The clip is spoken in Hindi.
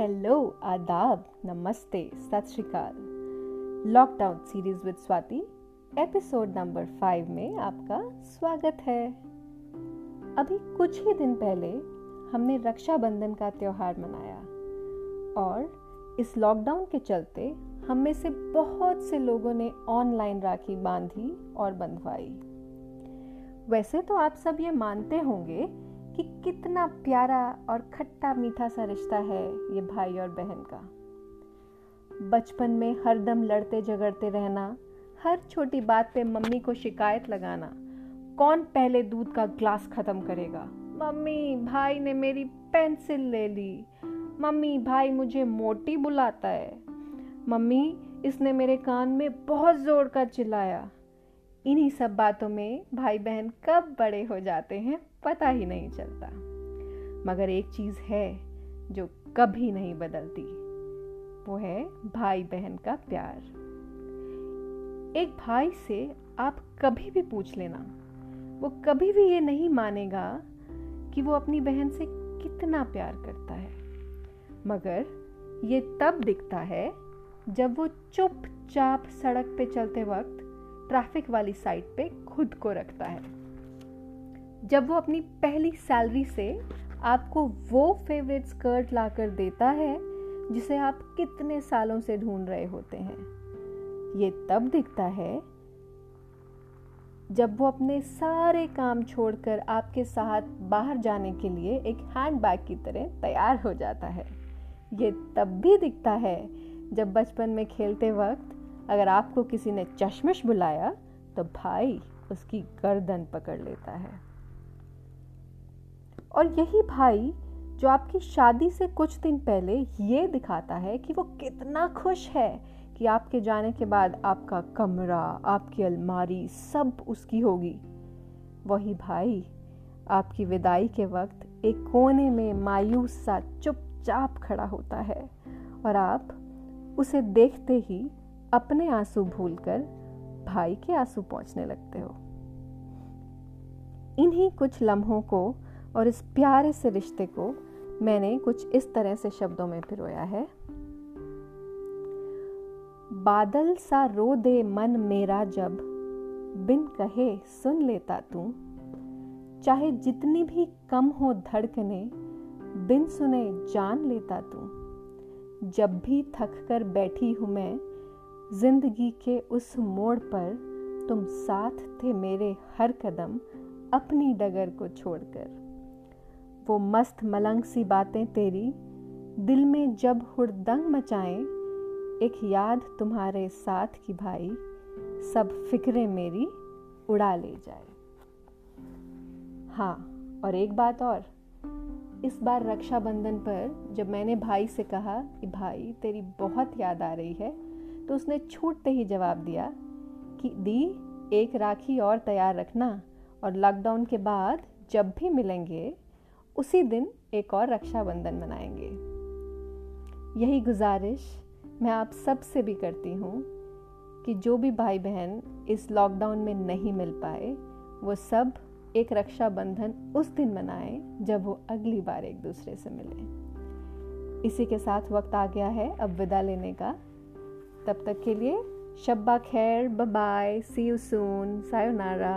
हेलो आदाब नमस्ते सत श्रीकाल lockdown series with Swati episode number five में आपका स्वागत है। अभी कुछ ही दिन पहले हमने रक्षाबंधन का त्योहार मनाया और इस लॉकडाउन के चलते हम में से बहुत से लोगों ने ऑनलाइन राखी बांधी और बंधवाई। वैसे तो आप सब ये मानते होंगे कि कितना प्यारा और खट्टा मीठा सा रिश्ता है ये भाई और बहन का। बचपन में हरदम लड़ते झगड़ते रहना, हर छोटी बात पे मम्मी को शिकायत लगाना, कौन पहले दूध का ग्लास खत्म करेगा? मम्मी, भाई ने मेरी पेंसिल ले ली। मम्मी, भाई मुझे मोटी बुलाता है। मम्मी, इसने मेरे कान में बहुत ज़ोर का चिल्लाया। इन्हीं सब बातों में भाई बहन कब बड़े हो जाते हैं, पता ही नहीं चलता। मगर एक चीज़ है जो कभी नहीं बदलती, वो है भाई बहन का प्यार। एक भाई से आप कभी भी पूछ लेना, वो कभी भी ये नहीं मानेगा कि वो अपनी बहन से कितना प्यार करता है। मगर ये तब दिखता है जब वो चुपचाप सड़क पे चलते वक्त ट्रैफ़िक वाली साइड पे खुद को रखता है। जब वो अपनी पहली सैलरी से आपको वो फेवरेट स्कर्ट लाकर देता है, जिसे आप कितने सालों से ढूंढ रहे होते हैं, ये तब दिखता है जब वो अपने सारे काम छोड़कर आपके साथ बाहर जाने के लिए एक हैंड बैग की तरह तैयार हो जाता है। ये तब भी दिखता है जब बचपन में खेलते वक्त अगर आपको किसी ने चश्मिश बुलाया तो भाई उसकी गर्दन पकड़ लेता है। और यही भाई जो आपकी शादी से कुछ दिन पहले ये दिखाता है कि वो कितना खुश है कि आपके जाने के बाद आपका कमरा, आपकी अलमारी सब उसकी होगी। वही भाई आपकी विदाई के वक्त एक कोने में मायूस सा चुपचाप खड़ा होता है और आप उसे देखते ही अपने आँसू भूलकर भाई के आँसू पहुँचने लगते हो। इन्हीं कुछ लम्हों को और इस प्यारे से रिश्ते को मैंने कुछ इस तरह से शब्दों में पिरोया है। बादल सा रो दे मन मेरा जब, बिन कहे सुन लेता तू। चाहे जितनी भी कम हो धड़कने, बिन सुने जान लेता तू। जब भी थक कर बैठी हूँ मैं ज़िंदगी के उस मोड़ पर तुम साथ थे मेरे हर कदम अपनी डगर को छोड़कर। वो मस्त मलंग सी बातें तेरी, दिल में जब हुड़दंग मचाएँ, एक याद तुम्हारे साथ की भाई, सब फिक्रें मेरी उड़ा ले जाए। हाँ और एक बात और, इस बार रक्षाबंधन पर जब मैंने भाई से कहा कि, भाई, तेरी बहुत याद आ रही है। तो उसने छूटते ही जवाब दिया कि दी, एक राखी और तैयार रखना और लॉकडाउन के बाद जब भी मिलेंगे, उसी दिन एक और रक्षाबंधन मनाएँगे। यही गुजारिश मैं आप सबसे भी करती हूँ कि जो भी भाई बहन इस लॉकडाउन में नहीं मिल पाए, वो सब एक रक्षाबंधन उस दिन मनाएँ जब वो अगली बार एक दूसरे से मिले। इसी के साथ वक्त आ गया है अब विदा लेने का। तब तक के लिए शब्बा खैर bye see you soon sayonara